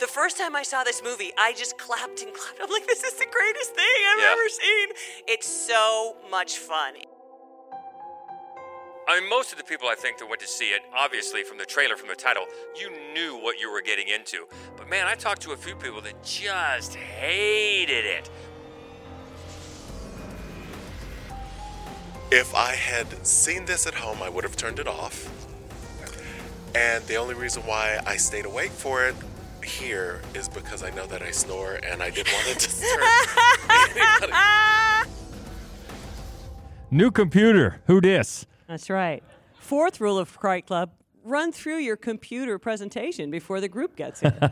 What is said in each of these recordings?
The first time I saw this movie, I just clapped and clapped. I'm like, this is the greatest thing I've Yeah. ever seen. It's so much fun. I mean, most of the people I think that went to see it, obviously from the trailer, from the title, you knew what you were getting into. But man, I talked to a few people that just hated it. If I had seen this at home, I would have turned it off. And the only reason why I stayed awake for it here is because I know that I snore and I didn't want to disturb anybody. New computer. Who dis? That's right. Fourth rule of Fright Club run through your computer presentation before the group gets here.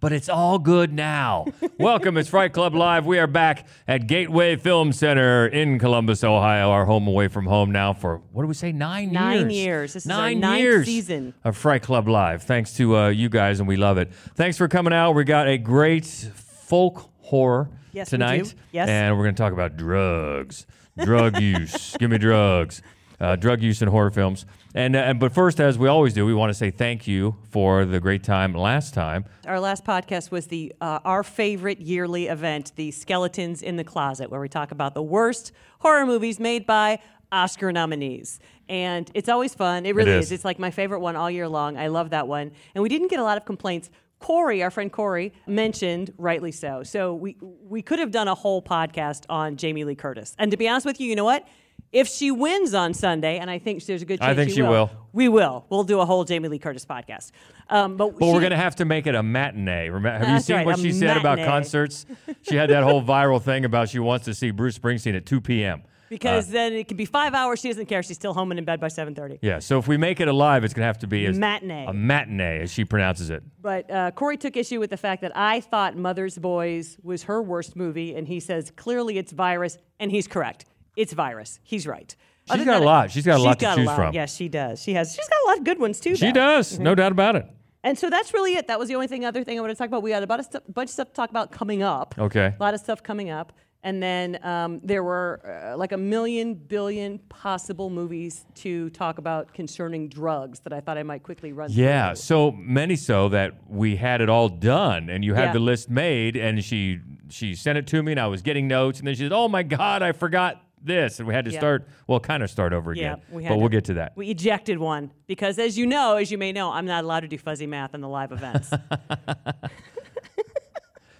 But it's all good now. Welcome, it's Fright Club Live. We are back at Gateway Film Center in Columbus, Ohio, our home away from home now for, what do we say, nine, Nine years? years. This is our nine ninth years season. of Fright Club Live. Thanks to uh, you guys, and we love it. Thanks for coming out. We got a great folk horror Yes, tonight. Yes. And we're going to talk about drugs, drug use. Give me drugs. Uh, drug use in horror films. And, uh, and but first, as we always do, we want to say thank you for the great time last time. Our last podcast was the uh, our favorite yearly event, the Skeletons in the Closet, where we talk about the worst horror movies made by Oscar nominees. And it's always fun. It really is. is. It's like my favorite one all year long. I love that one. And we didn't get a lot of complaints. Corey, our friend Corey, mentioned rightly so. So we we could have done a whole podcast on Jamie Lee Curtis. And to be honest with you, you know what? If she wins on Sunday, and I think there's a good chance I think she will. we will. We'll do a whole Jamie Lee Curtis podcast. Um, but But we're going to have to make it a matinee. Remember, have you seen right, what she said about concerts? She had that whole viral thing about she wants to see Bruce Springsteen at 2 p.m. because Uh, then it could be five hours. She doesn't care. She's still home and in bed by seven thirty. yeah, so if we make it alive, it's going to have to be a Matinee. a matinee, as she pronounces it. But uh, Corey took issue with the fact that I thought Mother's Boys was her worst movie, and he says clearly it's Virus, and he's correct. It's Virus. He's right. She's Other got a lot. She's got a lot to choose lot. from. Yes, she does. She has. She's got a lot of good ones too. She though. does, no doubt about it. And so that's really it. That was the only thing, other thing I want to talk about. We had about a stu- bunch of stuff to talk about coming up. Okay. A lot of stuff coming up. And then um, there were uh, like a million billion possible movies to talk about concerning drugs that I thought I might quickly run Yeah, through. so many so that we had it all done, and you had Yeah. the list made, and she she sent it to me, and I was getting notes, and then she said, "Oh my God, I forgot this," and we had to Yeah. start well, kind of start over Yeah, again. we had but we'll get to that. We ejected one because, as you know, as you may know, I'm not allowed to do fuzzy math in the live events.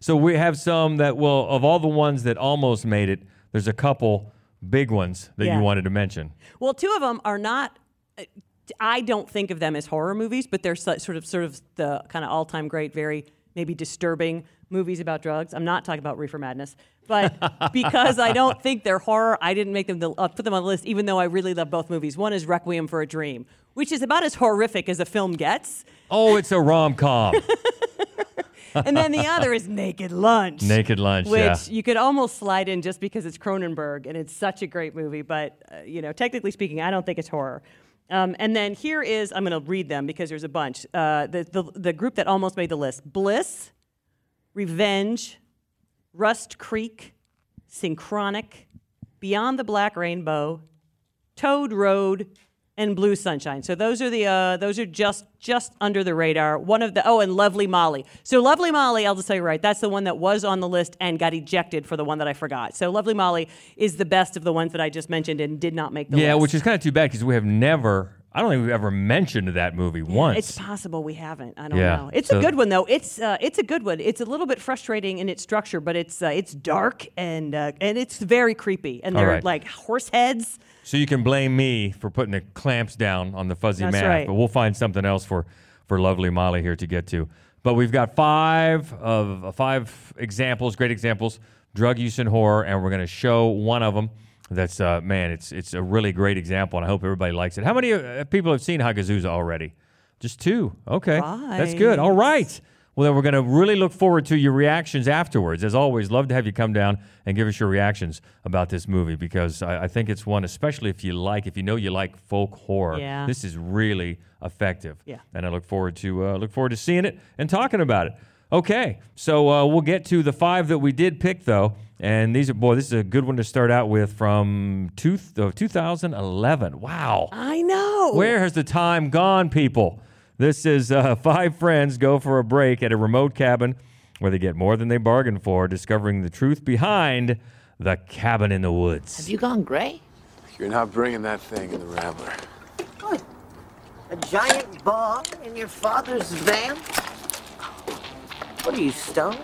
So we have some that will, of all the ones that almost made it, there's a couple big ones that Yeah. you wanted to mention. well, two of them are not. uh, I don't think of them as horror movies, but they're sort of sort of the kind of all-time great, very maybe disturbing movies about drugs. I'm not talking about Reefer Madness, but because I don't think they're horror, I didn't make them. The, uh, put them on the list, even though I really love both movies. One is Requiem for a Dream, which is about as horrific as a film gets, Oh, it's a rom com. and then the other is Naked Lunch. Naked Lunch, which yeah. you could almost slide in just because it's Cronenberg and it's such a great movie. But uh, you know, technically speaking, I don't think it's horror. Um, and then here is I'm going to read them because there's a bunch. Uh, the, the the group that almost made the list: Bliss, Revenge, Rust Creek, Synchronic, Beyond the Black Rainbow, Toad Road, and Blue Sunshine. So those are the uh, those are just just under the radar. One of the oh, and Lovely Molly. So Lovely Molly, I'll just tell you right, that's the one that was on the list and got ejected for the one that I forgot. So Lovely Molly is the best of the ones that I just mentioned and did not make the yeah, list. Yeah, which is kind of too bad because we have never, I don't think we've ever mentioned that movie once. It's possible we haven't. I don't Yeah, know. It's so- a good one though. It's uh, it's a good one. It's a little bit frustrating in its structure, but it's uh, it's dark and uh, and it's very creepy. And they're right. like horse heads. So you can blame me for putting the clamps down on the fuzzy That's math, right. but we'll find something else for for lovely Molly here to get to. But we've got five of uh, five examples, great examples, drug use in horror, and we're going to show one of them. That's uh, man, it's it's a really great example, and I hope everybody likes it. How many uh, people have seen Hagazussa already? Just two. Okay, that's good. All right. Well, then we're going to really look forward to your reactions afterwards. As always, love to have you come down and give us your reactions about this movie because I, I think it's one, especially if you like, if you know you like folk horror. Yeah. This is really effective. Yeah. And I look forward to uh, look forward to seeing it and talking about it. Okay, so uh, we'll get to the five that we did pick though, and these are boy, this is a good one to start out with from two, uh, 2011. Wow. I know. Where has the time gone, people? This is uh, five friends go for a break at a remote cabin where they get more than they bargained for, discovering the truth behind the cabin in the woods. Have you gone gray? You're not bringing that thing in the Rambler. What? A giant bomb in your father's van? What are you, stoned?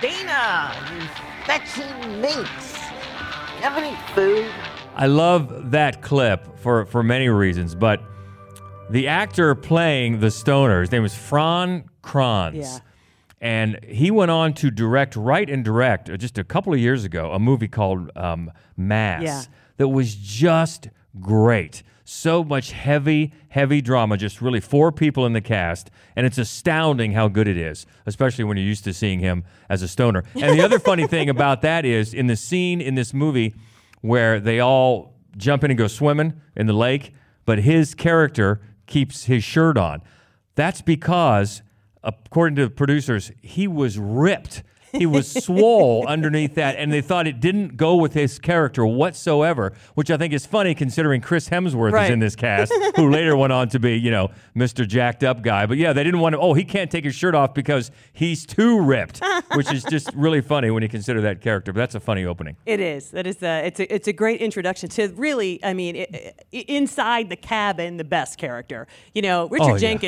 Dana, you fetching minx. You have any food? I love that clip for, for many reasons, but the actor playing the stoner, his name was Fran Kranz. Yeah. And he went on to direct, write and direct, uh, just a couple of years ago, a movie called um, Mass Yeah. that was just great. So much heavy, heavy drama, just really four people in the cast. And it's astounding how good it is, especially when you're used to seeing him as a stoner. And the other funny thing about that is in the scene in this movie where they all jump in and go swimming in the lake, but his character keeps his shirt on. That's because, according to the producers, he was ripped. He was swole underneath that, and they thought it didn't go with his character whatsoever, which I think is funny considering Chris Hemsworth is in this cast, who later went on to be, you know, Mr. Jacked Up guy. But yeah, they didn't want to, oh, he can't take his shirt off because he's too ripped, which is just really funny when you consider that character. But that's a funny opening. It is. That is. A, it's a. It's a great introduction to really. I mean, i i inside the cabin, the best character. You know, Richard Oh, yeah.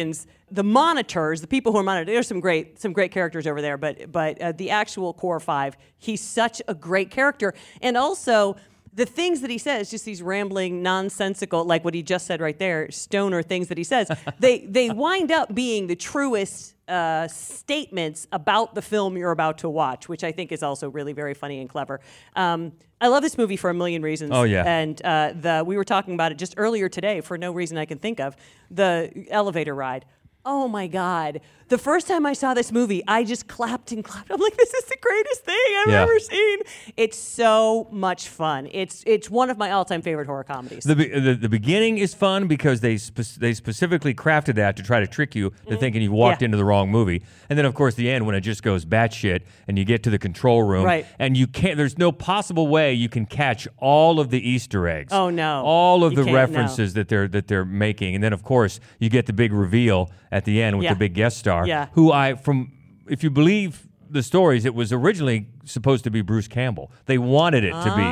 The monitors, the people who are monitoring. There's some great, some great characters over there, but but uh, the actual core five, he's such a great character, and also. The things that he says, just these rambling, nonsensical, like what he just said right there, stoner things that he says, they they wind up being the truest uh, statements about the film you're about to watch, which I think is also really very funny and clever. Um, I love this movie for a million reasons. Oh, yeah. And uh, the we were talking about it just earlier today for no reason I can think of. The elevator ride. Oh my God! The first time I saw this movie, I just clapped and clapped. I'm like, "This is the greatest thing I've Yeah. ever seen." It's so much fun. It's it's one of my all-time favorite horror comedies. The, the the beginning is fun because they spe- they specifically crafted that to try to trick you to thinking you walked Mm-hmm. Yeah. into the wrong movie, and then of course the end when it just goes batshit and you get to the control room, Right. And you can't. There's no possible way you can catch all of the Easter eggs. Oh, no. All of You the can't, no. references that they're that they're making, and then of course you get the big reveal at the end with Yeah. the big guest star, Yeah. who I from if you believe the stories, it was originally supposed to be Bruce Campbell. They wanted it to be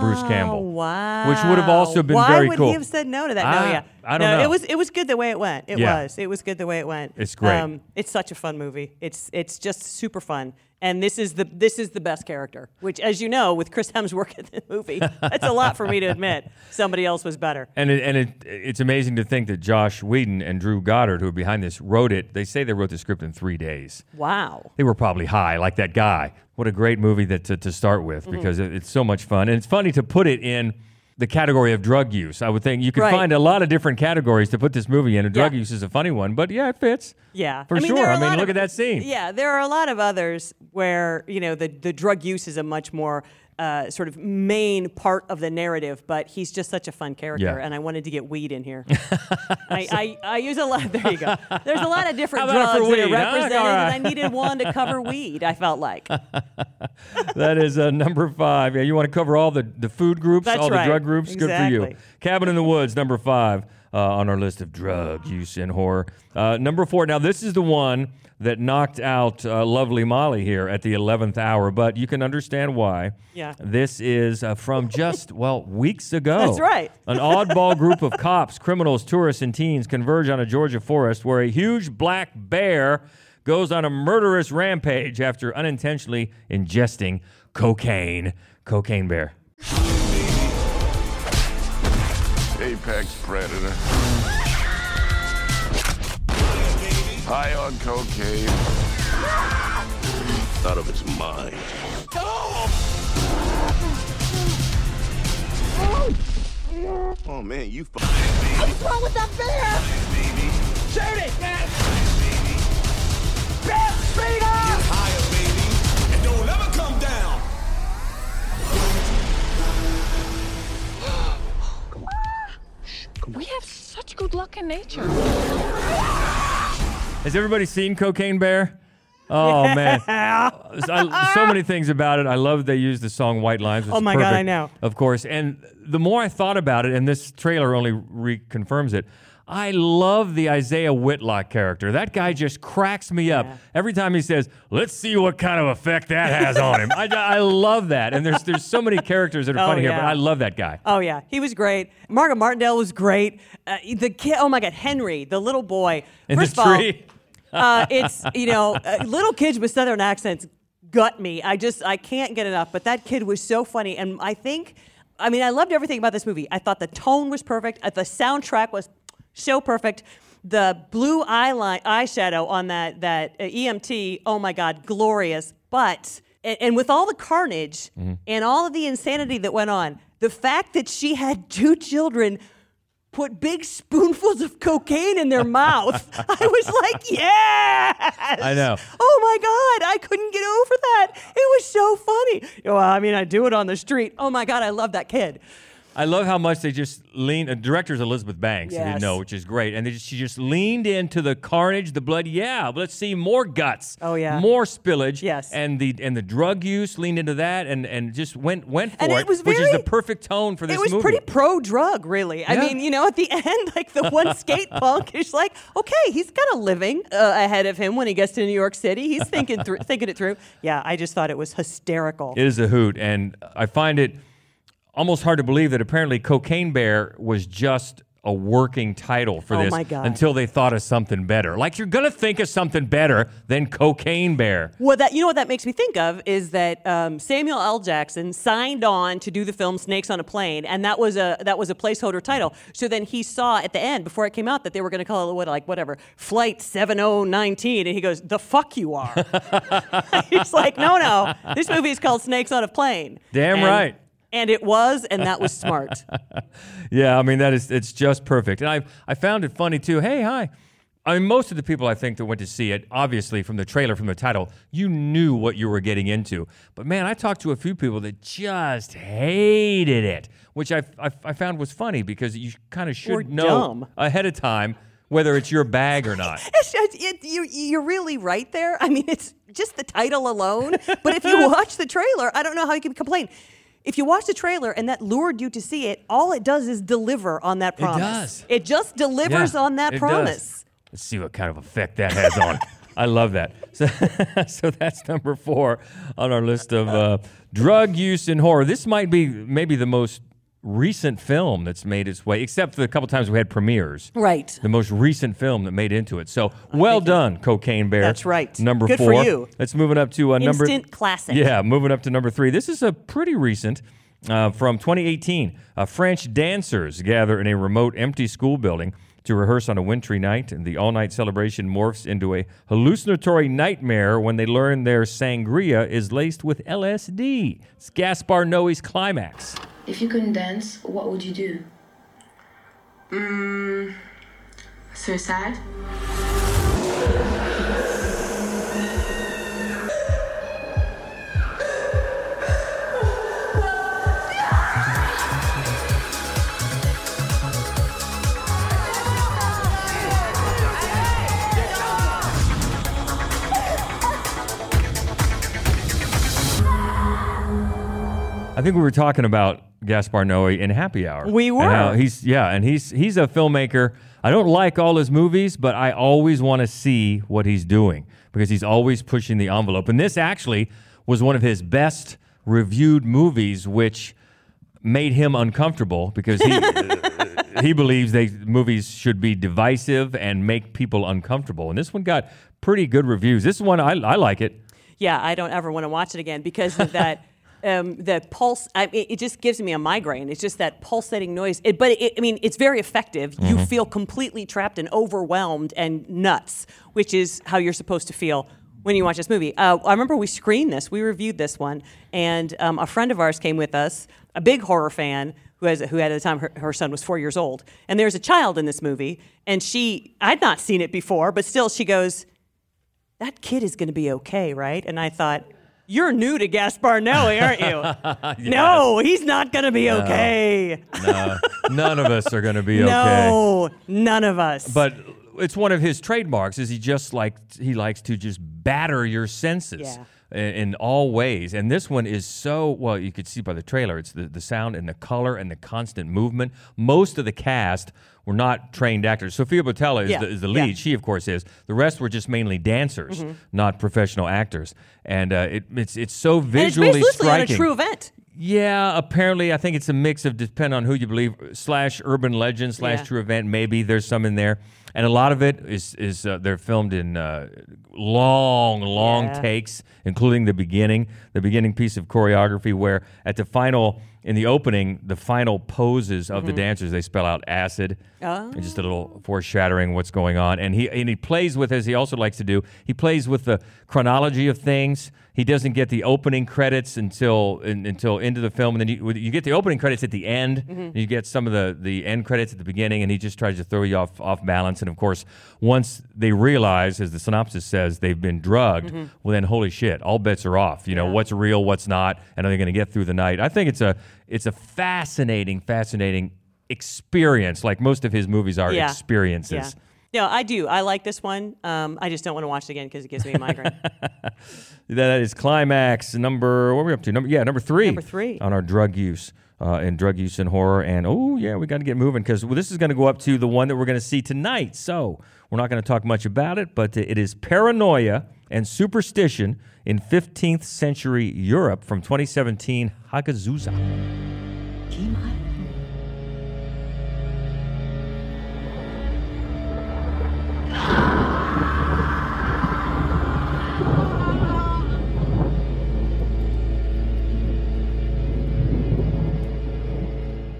Bruce Campbell. Oh, wow. Which would have also been Why very would he have said no to that? Ah, no, yeah. I don't no, know. It was it was good the way it went. It Yeah. was. It was good the way it went. It's great. it's such a fun movie. It's it's just super fun. And this is the this is the best character. Which, as you know, with Chris Hemsworth in the movie, that's a lot for me to admit. Somebody else was better. And it, and it, it's amazing to think that Joss Whedon and Drew Goddard, who are behind this, wrote it. They say they wrote the script in three days. Wow. They were probably high, like that guy. What a great movie that to, to start with Mm-hmm. because it, it's so much fun, and it's funny to put it in the category of drug use. I would think you could Right. find a lot of different categories to put this movie in. And drug Yeah. use is a funny one, but yeah, it fits. Yeah, for I mean, sure. are mean, look of- at that scene. Yeah, there are a lot of others where you know the the drug use is a much more uh, sort of main part of the narrative, but he's just such a fun character, Yeah. and I wanted to get weed in here. I, I, I use a lot. There you go. There's a lot of different drugs that are weed, huh? represented, All right. and I needed one to cover weed. I felt like that is uh, number five. Yeah, you want to cover all the, the food groups, That's all the drug groups? Good for you. Cabin in the Woods, number five uh, on our list of drug use and horror. Uh, number four. Now, this is the one that knocked out uh, lovely Molly here at the 11th hour, but you can understand why. Yeah. This is uh, from just, well, weeks ago. That's right. An oddball group of cops, criminals, tourists, and teens converge on a Georgia forest where a huge black bear goes on a murderous rampage after unintentionally ingesting cocaine. Cocaine bear. Apex predator. High on cocaine. out of his mind. Oh man, you. F- What's wrong with that bear? Shoot it, man! Bear, speed up! higher, baby, and don't ever come down. Come on. We have such good luck in nature. Has everybody seen Cocaine Bear? Oh man, I, so many things about it. I love they used the song "White Lines." Oh is my God, I know. Of course, and the more I thought about it, and this trailer only reconfirms it. I love the Isiah Whitlock character. That guy just cracks me up every time he says, "Let's see what kind of effect that has on him." I, I love that, and there's there's so many characters that are Oh, funny here, but. I love that guy. Oh yeah, he was great. Margaret Martindale was great. Uh, the kid, oh my God, Henry, the little boy. In First the of all, tree. Uh, it's you know, little kids with southern accents gut me. I just I can't get enough. But that kid was so funny, and I think, I mean, I loved everything about this movie. I thought the tone was perfect. Uh, the soundtrack was so perfect. The blue eyeline eyeshadow on that that uh, EMT, oh my God, glorious. But and, and with all the carnage and all of the insanity that went on, the fact that she had two children put big spoonfuls of cocaine in their mouth. I was like, yes. I know. Oh my God, I couldn't get over that. It was so funny. Well, I mean, I do it on the street. Oh my God, I love that kid. I love how much they just lean. Uh, director's Elizabeth Banks, I didn't know, which is great, and they just, she just leaned into the carnage, the blood. Yeah, let's see more guts. Oh, yeah. more spillage. Yes. and the and the drug use leaned into that, and and just went went for And it, it was which is the perfect tone for this it was movie. pretty pro drug, really. Yeah. I mean, you know, at the end, like the one skate punk is like, okay, he's got a living uh, ahead of him when he gets to New York City. He's thinking through, thinking it through. Yeah, I just thought it was hysterical. It is a hoot, and I find it almost hard to believe that apparently Cocaine Bear was just a working title for Oh this until they thought of something better. Like you're gonna think of something better than Cocaine Bear. Well, that you know what that makes me think of is that um, Samuel L. Jackson signed on to do the film Snakes on a Plane, and that was a that was a placeholder title. So then he saw at the end before it came out that they were going to call it what like whatever Flight 7019, and he goes, "The fuck you are." He's like, "No, no, this movie is called Snakes on a Plane." Damn And- right. And it was, and that was smart. Yeah, I mean that is it's just perfect. And I I found it funny too. Hey, hi. I mean, most of the people I think that went to see it, obviously from the trailer, from the title, you knew what you were getting into. But man, I talked to a few people that just hated it, which I, I, I found was funny because you kind of should Or know dumb. ahead of time whether it's your bag or not. It, you're, you're really right there. I mean, it's just the title alone. But if you watch the trailer, I don't know how you can complain. If you watch the trailer and that lured you to see it, all it does is deliver on that promise. does. It just delivers Yeah, on that it promise. does. Let's see what kind of effect that has on. I love that. So, so that's number four on our list of uh, drug use in horror. This might be maybe the most recent film that's made its way, except for the couple times we had premieres. Right. The most recent film that made into it. So well done, Cocaine Bear. That's right. Number Good for four. you. Let's move it up to uh, number. Instant classic. Yeah, moving up to number three. This is a pretty recent uh, from 2018. Uh, French dancers gather in a remote, empty school building to rehearse on a wintry night, and the all-night celebration morphs into a hallucinatory nightmare when they learn their sangria is laced with LSD. It's Gaspar Noé's climax. If you couldn't dance, what would you do? Mm, suicide? I think we were talking about Gaspar Noé in Happy Hour. We And were. how he's yeah, and he's he's a filmmaker. I don't like all his movies, but I always want to see what he's doing because he's always pushing the envelope. And this actually was one of his best reviewed movies, which made him uncomfortable because he he believes they movies should be divisive and make people uncomfortable. And this one got pretty good reviews. This one I, I like it. Yeah, I don't ever want to watch it again because of that. Um, the pulse, I, it, it just gives me a migraine. It's just that pulsating noise. It, but it, I mean, it's very effective. You Mm-hmm. feel completely trapped and overwhelmed and nuts, which is how you're supposed to feel when you watch this movie. Uh, I remember we screened this, we reviewed this one, and um, a friend of ours came with us, a big horror fan who has who had at the time her, her son was four years old, and there's a child in this movie, and she I'd not seen it before, but still she goes, that kid is going to be okay, right? And I thought, you're new to Gaspar Noé, aren't you? No, he's not going to be okay. No, none of us are going to be okay. No, none of us. But it's one of his trademarks. Is he just like he likes to just batter your senses Yeah. In, in all ways. And this one is so well. You could see by the trailer. It's the the sound and the color and the constant movement. Most of the cast were not trained actors. Sofia Boutella is, Yeah. the, is the Yeah. lead. She of course is. The rest were just mainly dancers, Mhm. not professional actors. And uh, it, it's it's so And it's visually based loosely on a true event. Yeah, apparently, I think it's a mix of depend on who you believe slash urban legend slash Yeah. true event. Maybe there's some in there, and a lot of it is is uh, they're filmed in uh, long, long Yeah. takes, including the beginning, the beginning piece of choreography where at the final. In the opening, the final poses of the Mhm. dancers, they spell out acid. Oh. And just a little foreshadowing what's going on. And he and he plays with, as he also likes to do, he plays with the chronology of things. He doesn't get the opening credits until in, until into the film, and then you, you get the opening credits at the end. Mhm. and You get some of the, the end credits at the beginning, and he just tries to throw you off off balance. And of course, once they realize, as the synopsis says, they've been drugged, Mhm. well then holy shit, all bets are off. You know Yeah. what's real, what's not, and are they going to get through the night? I think it's a it's a fascinating, fascinating experience. Like most of his movies are Yeah. experiences. Yeah. No, I do. I like this one. Um, I just don't want to watch it again because it gives me a migraine. That is climax number. What are we up to? Number yeah, number three. Number three. on our drug use. Uh, and drug use and horror, and oh yeah, we got to get moving because well, this is going to go up to the one that we're going to see tonight. So we're not going to talk much about it, but it is paranoia and superstition in 15th century Europe from 2017. Hagazussa.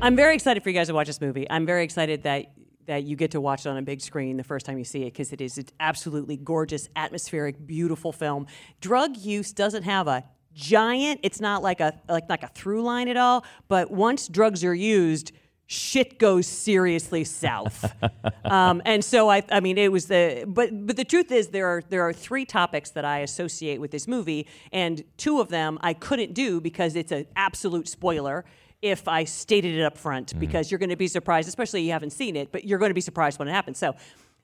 I'm very excited for you guys to watch this movie. I'm very excited that that you get to watch it on a big screen the first time you see it because it is an absolutely gorgeous, atmospheric, beautiful film. Drug use doesn't have a giant. It's not like a like like a through line at all. But once drugs are used, shit goes seriously south. um, and so I, I mean, it was the but but the truth is there are there are three topics that I associate with this movie, and two of them I couldn't do because it's an absolute spoiler if I stated it up front mm-hmm. because you're going to be surprised, especially if you haven't seen it, but you're going to be surprised when it happens. So,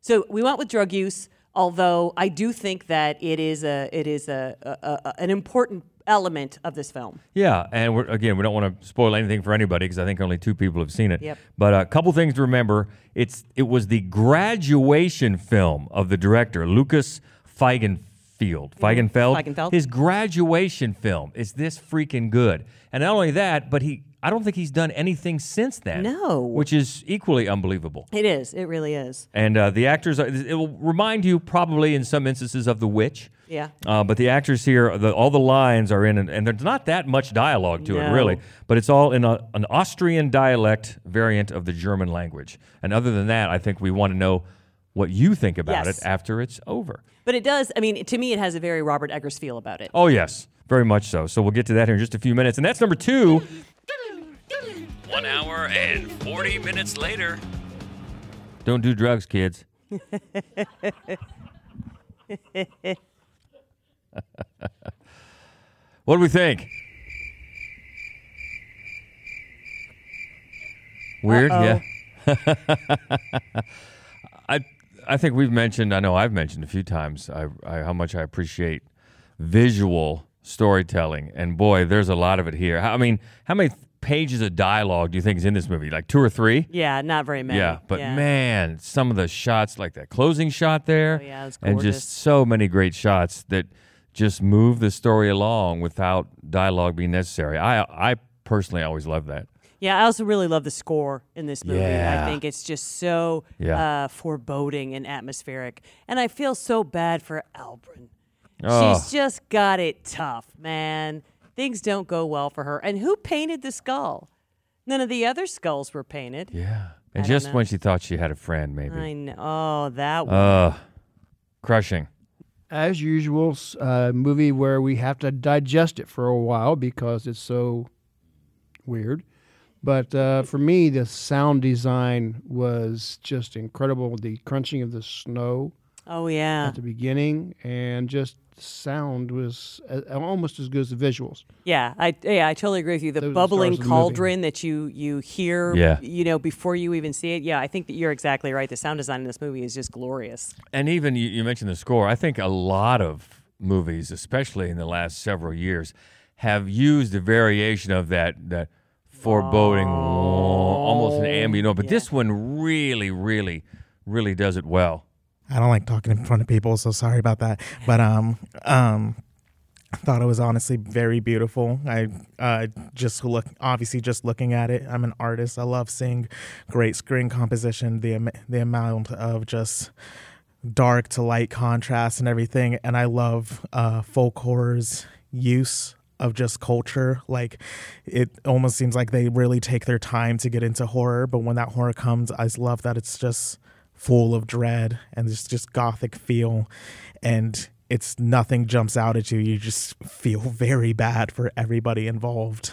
so we went with drug use, although I do think that it is a it is a, a, a an important element of this film. Yeah, and we're, again, we don't want to spoil anything for anybody because I think only two people have seen it. Yep. But a couple things to remember: it's it was the graduation film of the director Lukas Feigelfeld. Mm-hmm. Feigelfeld. Feigelfeld. His graduation film is this freaking good, and not only that, but he. I don't think he's done anything since then. No. Which is equally unbelievable. It is. It really is. And uh, the actors, are, it will remind you probably in some instances of The Witch. Yeah. Uh, but the actors here, the, all the lines are in, and, and there's not that much dialogue to it, No. really. But it's all in a, an Austrian dialect variant of the German language. And other than that, I think we want to know what you think about Yes. it after it's over. But it does. I mean, to me, it has a very Robert Eggers feel about it. Oh, yes, very much so. So we'll get to that here in just a few minutes. And that's number two. One hour and 40 minutes later. Don't do drugs, kids. What do we think? Weird, Uh-oh. yeah. I I think we've mentioned. I know I've mentioned a few times. I, I how much I appreciate visual storytelling, and boy, there's a lot of it here. How, I mean, how many pages of dialogue do you think is in this movie? Like two or three? Yeah, not very many. Yeah, but Yeah. man, some of the shots, like that closing shot there, Oh, yeah, and just so many great shots that just move the story along without dialogue being necessary. I I personally always love that. Yeah, I also really love the score in this movie. Yeah. I think it's just so uh, foreboding and atmospheric. And I feel so bad for Albrun. Oh. She's just got it tough, man. Things don't go well for her. And who painted the skull? None of the other skulls were painted. Yeah, and I just when she thought she had a friend, maybe. I know. Oh, that was. Uh, crushing. As usual, s- uh, movie where we have to digest it for a while because it's so weird. But uh, for me, the sound design was just incredible. The crunching of the snow Oh yeah. at the beginning, and just sound was uh, almost as good as the visuals. Yeah, I yeah, I totally agree with you. The Those are the bubbling the cauldron that you you hear, Yeah. you know, before you even see it. Yeah, I think that you're exactly right. The sound design in this movie is just glorious. And even you, you mentioned the score. I think a lot of movies, especially in the last several years, have used a variation of that that foreboding, almost an ambient note. But this one really, really, really does it well. I don't like talking in front of people, so sorry about that. But um um I thought it was honestly very beautiful. I uh, just look, obviously, just looking at it. I'm an artist. I love seeing great screen composition. The the amount of just dark to light contrast and everything. And I love uh, folk horror's use of just culture. Like it almost seems like they really take their time to get into horror. But when that horror comes, I love that it's just full of dread and it's just gothic feel. And it's nothing jumps out at you. You just feel very bad for everybody involved.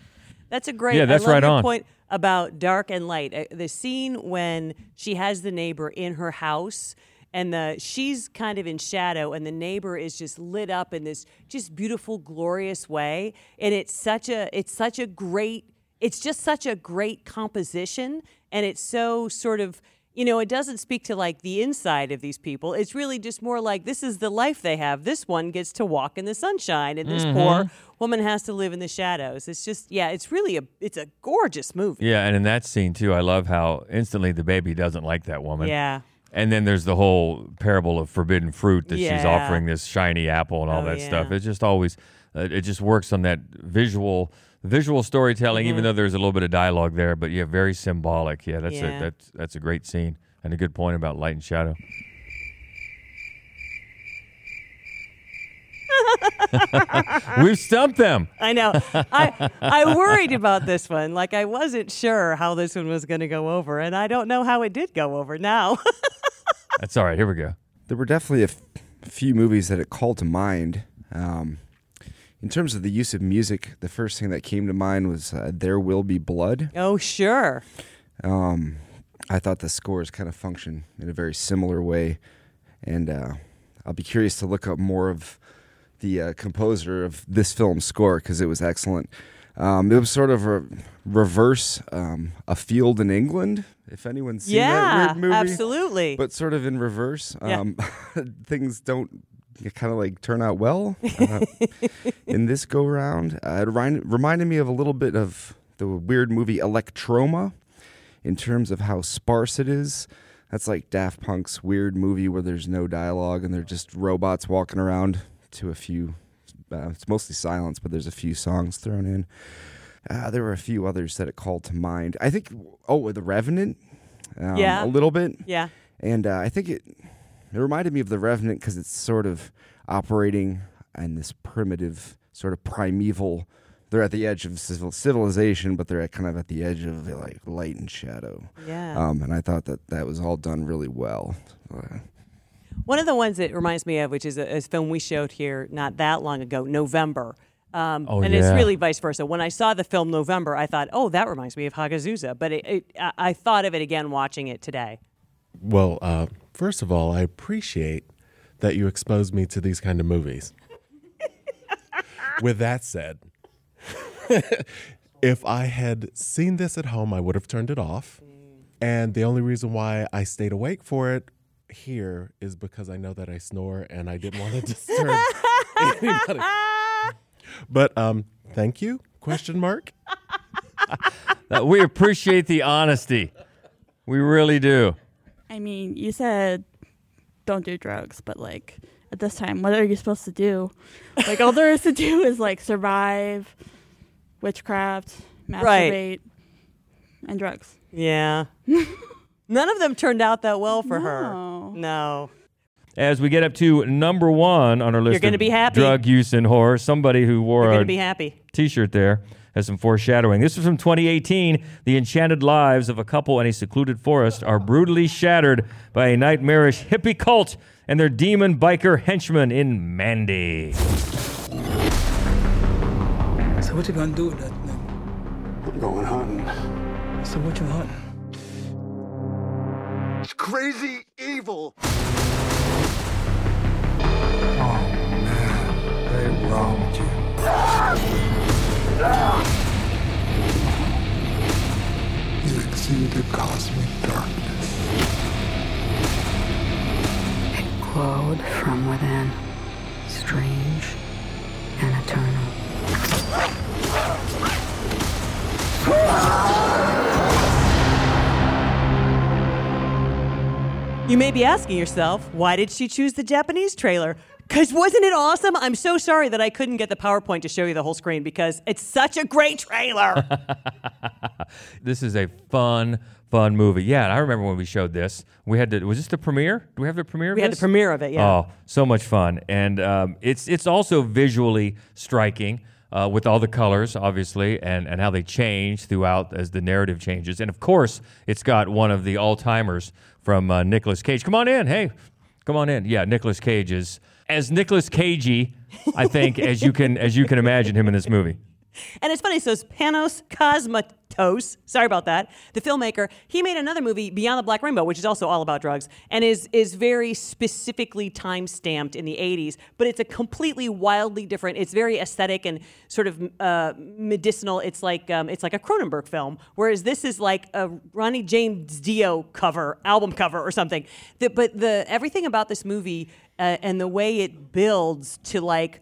That's a great. Yeah, that's I love right your on. point about dark and light. Uh, the scene when she has the neighbor in her house and the she's kind of in shadow and the neighbor is just lit up in this just beautiful glorious way and it's such a it's such a great it's just such a great composition and it's so sort of you know, it doesn't speak to like the inside of these people. It's really just more like this is the life they have. This one gets to walk in the sunshine, and this Mhm. poor woman has to live in the shadows. It's just, yeah, it's really a, it's a gorgeous movie. Yeah, and in that scene too, I love how instantly the baby doesn't like that woman. Yeah. And then there's the whole parable of forbidden fruit that she's offering this shiny apple and all Oh, that stuff. yeah. It just always, uh, it just works on that visual, visual storytelling. Even Mhm. though there's a little bit of dialogue there, but yeah, very symbolic. Yeah, that's Yeah. a that's that's a great scene and a good point about light and shadow. We've stumped them. I know. I I worried about this one. Like I wasn't sure how this one was going to go over, and I don't know how it did go over now. That's all right. Here we go. There were definitely a f- few movies that it called to mind. Um, in terms of the use of music, the first thing that came to mind was uh, "There Will Be Blood." oh, sure. Um, I thought the scores kind of function in a very similar way, and uh, I'll be curious to look up more of the uh, composer of this film's score because it was excellent. Um, it was sort of a reverse um, a field in England. If anyone's seen Yeah, that weird movie, absolutely. but sort of in reverse. Yeah. Um, things don't kind of like turn out well uh, in this go round. Uh, it remind, reminded me of a little bit of the weird movie Electroma in terms of how sparse it is. That's like Daft Punk's weird movie where there's no dialogue and they're just robots walking around to a few. Uh, it's mostly silence, but there's a few songs thrown in. Uh, there were a few others that it called to mind. I think, oh, The Revenant. Um, Yeah. A little bit. Yeah. And uh, I think it it reminded me of The Revenant because it's sort of operating in this primitive, sort of primeval. They're at the edge of civil, civilization, but they're at kind of at the edge of like light and shadow. Yeah. Um, and I thought that that was all done really well. Uh, One of the ones that reminds me of, which is a, a film we showed here not that long ago, November. Um, Oh, and it's really vice versa. When I saw the film November, I thought, oh, that reminds me of Hagazussa. But it, it, I, I thought of it again watching it today. Well, uh, first of all, I appreciate that you exposed me to these kind of movies. With that said, if I had seen this at home, I would have turned it off. And the only reason why I stayed awake for it here is because I know that I snore and I didn't want to disturb anybody. But um, thank you? Question mark. Uh, we appreciate the honesty. We really do. I mean, you said don't do drugs, but like at this time, what are you supposed to do? Like all there is to do is like survive, witchcraft, masturbate, Right. and drugs. Yeah. None of them turned out that well for No. her. No. As we get up to number one on our list, You're gonna of be happy. Drug use and horror. Somebody who wore you're a be happy. t-shirt there has some foreshadowing. This is from 2018. The enchanted lives of a couple in a secluded forest are brutally shattered by a nightmarish hippie cult and their demon biker henchmen in Mandy. So what you gonna do with that thing? I'm going hunting. So what you hunting? It's crazy evil. From within, strange and eternal. You may be asking yourself, why did she choose the Japanese trailer? Because wasn't it awesome? I'm so sorry that I couldn't get the PowerPoint to show you the whole screen because it's such a great trailer. This is a fun, fun movie. Yeah, and I remember when we showed this. We had to. Was this the premiere? Do we have the premiere? Of We had this? the premiere of it, yeah. Oh, so much fun, and um, it's it's also visually striking. Uh, with all the colors, obviously, and, and how they change throughout as the narrative changes. And of course, it's got one of the all timers from uh, Nicolas Cage. Come on in. Hey, come on in. Yeah, Nicolas Cage is as Nicolas Cagey, I think, as you can as you can imagine him in this movie. And it's funny, so it's Panos Cosmatos, sorry about that, the filmmaker, he made another movie, Beyond the Black Rainbow, which is also all about drugs, and is is very specifically time stamped in the 80s, but it's a completely wildly different, it's very aesthetic and sort of uh, medicinal. It's like um, it's like a Cronenberg film, whereas this is like a Ronnie James Dio cover, album cover or something. The, but the everything about this movie uh, and the way it builds to like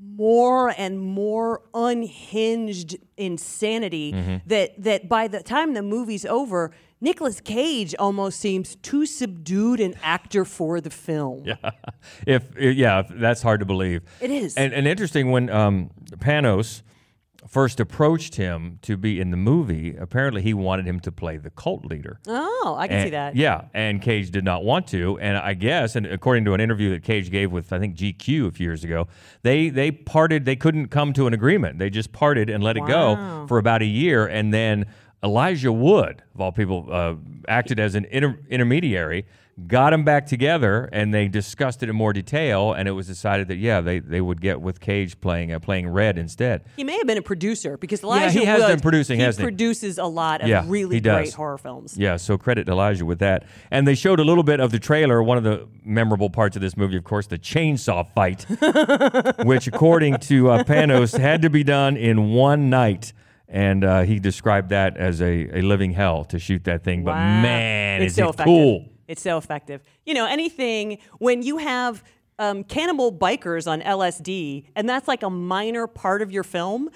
more and more unhinged insanity Mhm. that that by the time the movie's over, Nicolas Cage almost seems too subdued an actor for the film. Yeah, if yeah, that's hard to believe. It is. And, and interesting when um, Panos first approached him to be in the movie. Apparently, he wanted him to play the cult leader. Oh, I can see that. Yeah, and Cage did not want to. And I guess, and according to an interview that Cage gave with I think GQ a few years ago, they they parted. They couldn't come to an agreement. They just parted and let it go for about a year, and then Elijah Wood, of all people, uh, acted as an inter- intermediary. Got them back together, and they discussed it in more detail. And it was decided that yeah, they, they would get with Cage playing uh, playing Red instead. He may have been a producer because elijah Yeah, he has Wood, been producing, he hasn't he? produces a lot of yeah, really great horror films. Yeah, so credit to Elijah with that. And they showed a little bit of the trailer. One of the memorable parts of this movie, of course, the chainsaw fight, which, according to uh, Panos, had to be done in one night. And uh, he described that as a, a living hell to shoot that thing. But Wow. man, it's is so it effective. cool! It's so effective. You know, anything when you have um, cannibal bikers on LSD, and that's like a minor part of your film.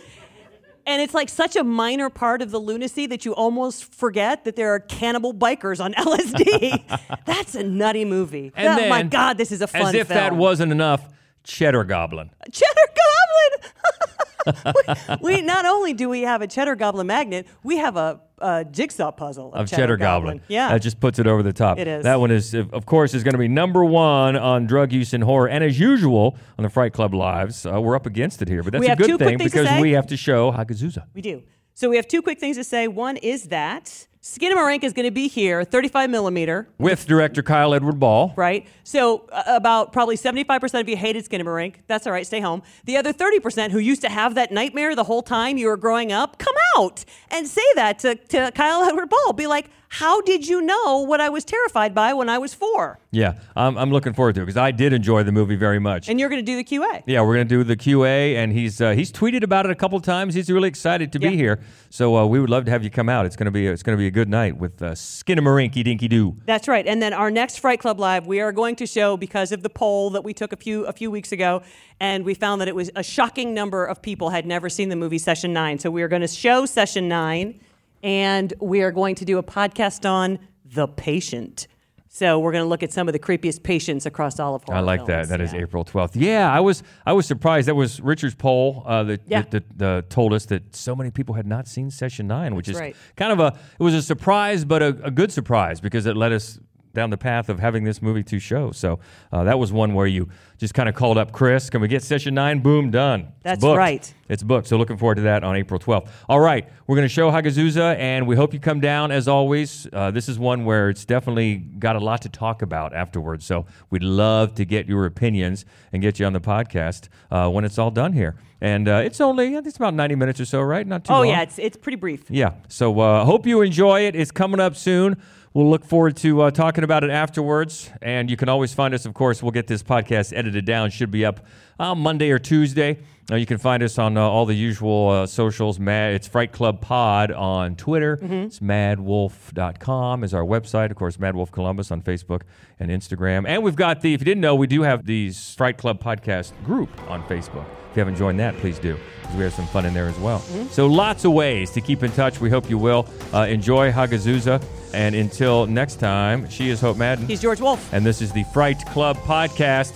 And it's like such a minor part of the lunacy that you almost forget that there are cannibal bikers on LSD. That's a nutty movie. And oh my God, this is a fun As if film. that wasn't enough, Cheddar Goblin. Cheddar Goblin. we, we not only do we have a Cheddar Goblin magnet, we have a, a jigsaw puzzle of, of Cheddar, Goblin. Yeah, That just puts it over the top. It is. That one is, of course, is going to be number one on drug use and horror. And as usual on the Fright Club Lives, uh, we're up against it here. But that's We a good thing because we have to show Hagazussa. We do. So we have two quick things to say. One is that Skinamarink is going to be here, 35 millimeter. With director Kyle Edward Ball. Right. So uh, about probably 75% of you hated Skinamarink. That's all right. Stay home. The other 30% who used to have that nightmare the whole time you were growing up, come out and say that to, to Kyle Edward Ball. Be like, how did you know what I was terrified by when I was four? Yeah, I'm, I'm looking forward to it because I did enjoy the movie very much. And you're going to do the QA. Yeah, we're gonna do the QA, and he's uh, he's tweeted about it a couple times. He's really excited to be here, so uh, we would love to have you come out. It's gonna be it's gonna be a good night with uh, Skinamarinky Dinky Doo. That's right. And then our next Fright Club Live, we are going to show because of the poll that we took a few a few weeks ago, and we found that it was a shocking number of people had never seen the movie Session Nine. So we are going to show Session Nine, and we are going to do a podcast on the patient. So we're going to look at some of the creepiest patients across all of horror. I like that. films. That is April 12th. Yeah, I was I was surprised. That was Richard's poll uh, that, Yeah. that, that, that told us that so many people had not seen Session 9, which That's is right. kind of a it was a surprise, but a, a good surprise because it led us down the path of having this movie to show. So uh, that was one where you just kind of called up Chris. Can we get Session 9? Boom, done. That's booked. right. It's booked. So looking forward to that on April 12th. All right, we're going to show Hagazussa, and we hope you come down as always. Uh, this is one where it's definitely got a lot to talk about afterwards. So we'd love to get your opinions and get you on the podcast uh, when it's all done here. And uh, it's only, it's about 90 minutes or so, right? Not too long. Oh long. yeah, it's it's pretty brief. Yeah. So uh, hope you enjoy it. It's coming up soon. We'll look forward to uh, talking about it afterwards. And you can always find us, of course, we'll get this podcast edited down. Should be up uh, Monday or Tuesday. Uh, you can find us on uh, all the usual uh, socials. Mad, it's Fright Club Pod on Twitter. It's maddwolf.com is our website. Of course, MaddWolf Columbus on Facebook and Instagram. And we've got the, if you didn't know, we do have the Fright Club Podcast group on Facebook. If you haven't joined that, please do, because we have some fun in there as well. So lots of ways to keep in touch. We hope you will. Uh, enjoy Hagazussa. And until next time, she is Hope Madden. He's George Wolf. And this is the Fright Club Podcast.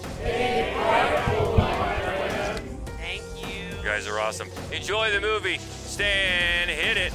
Thank you You guys are awesome. Enjoy the movie. Stan, hit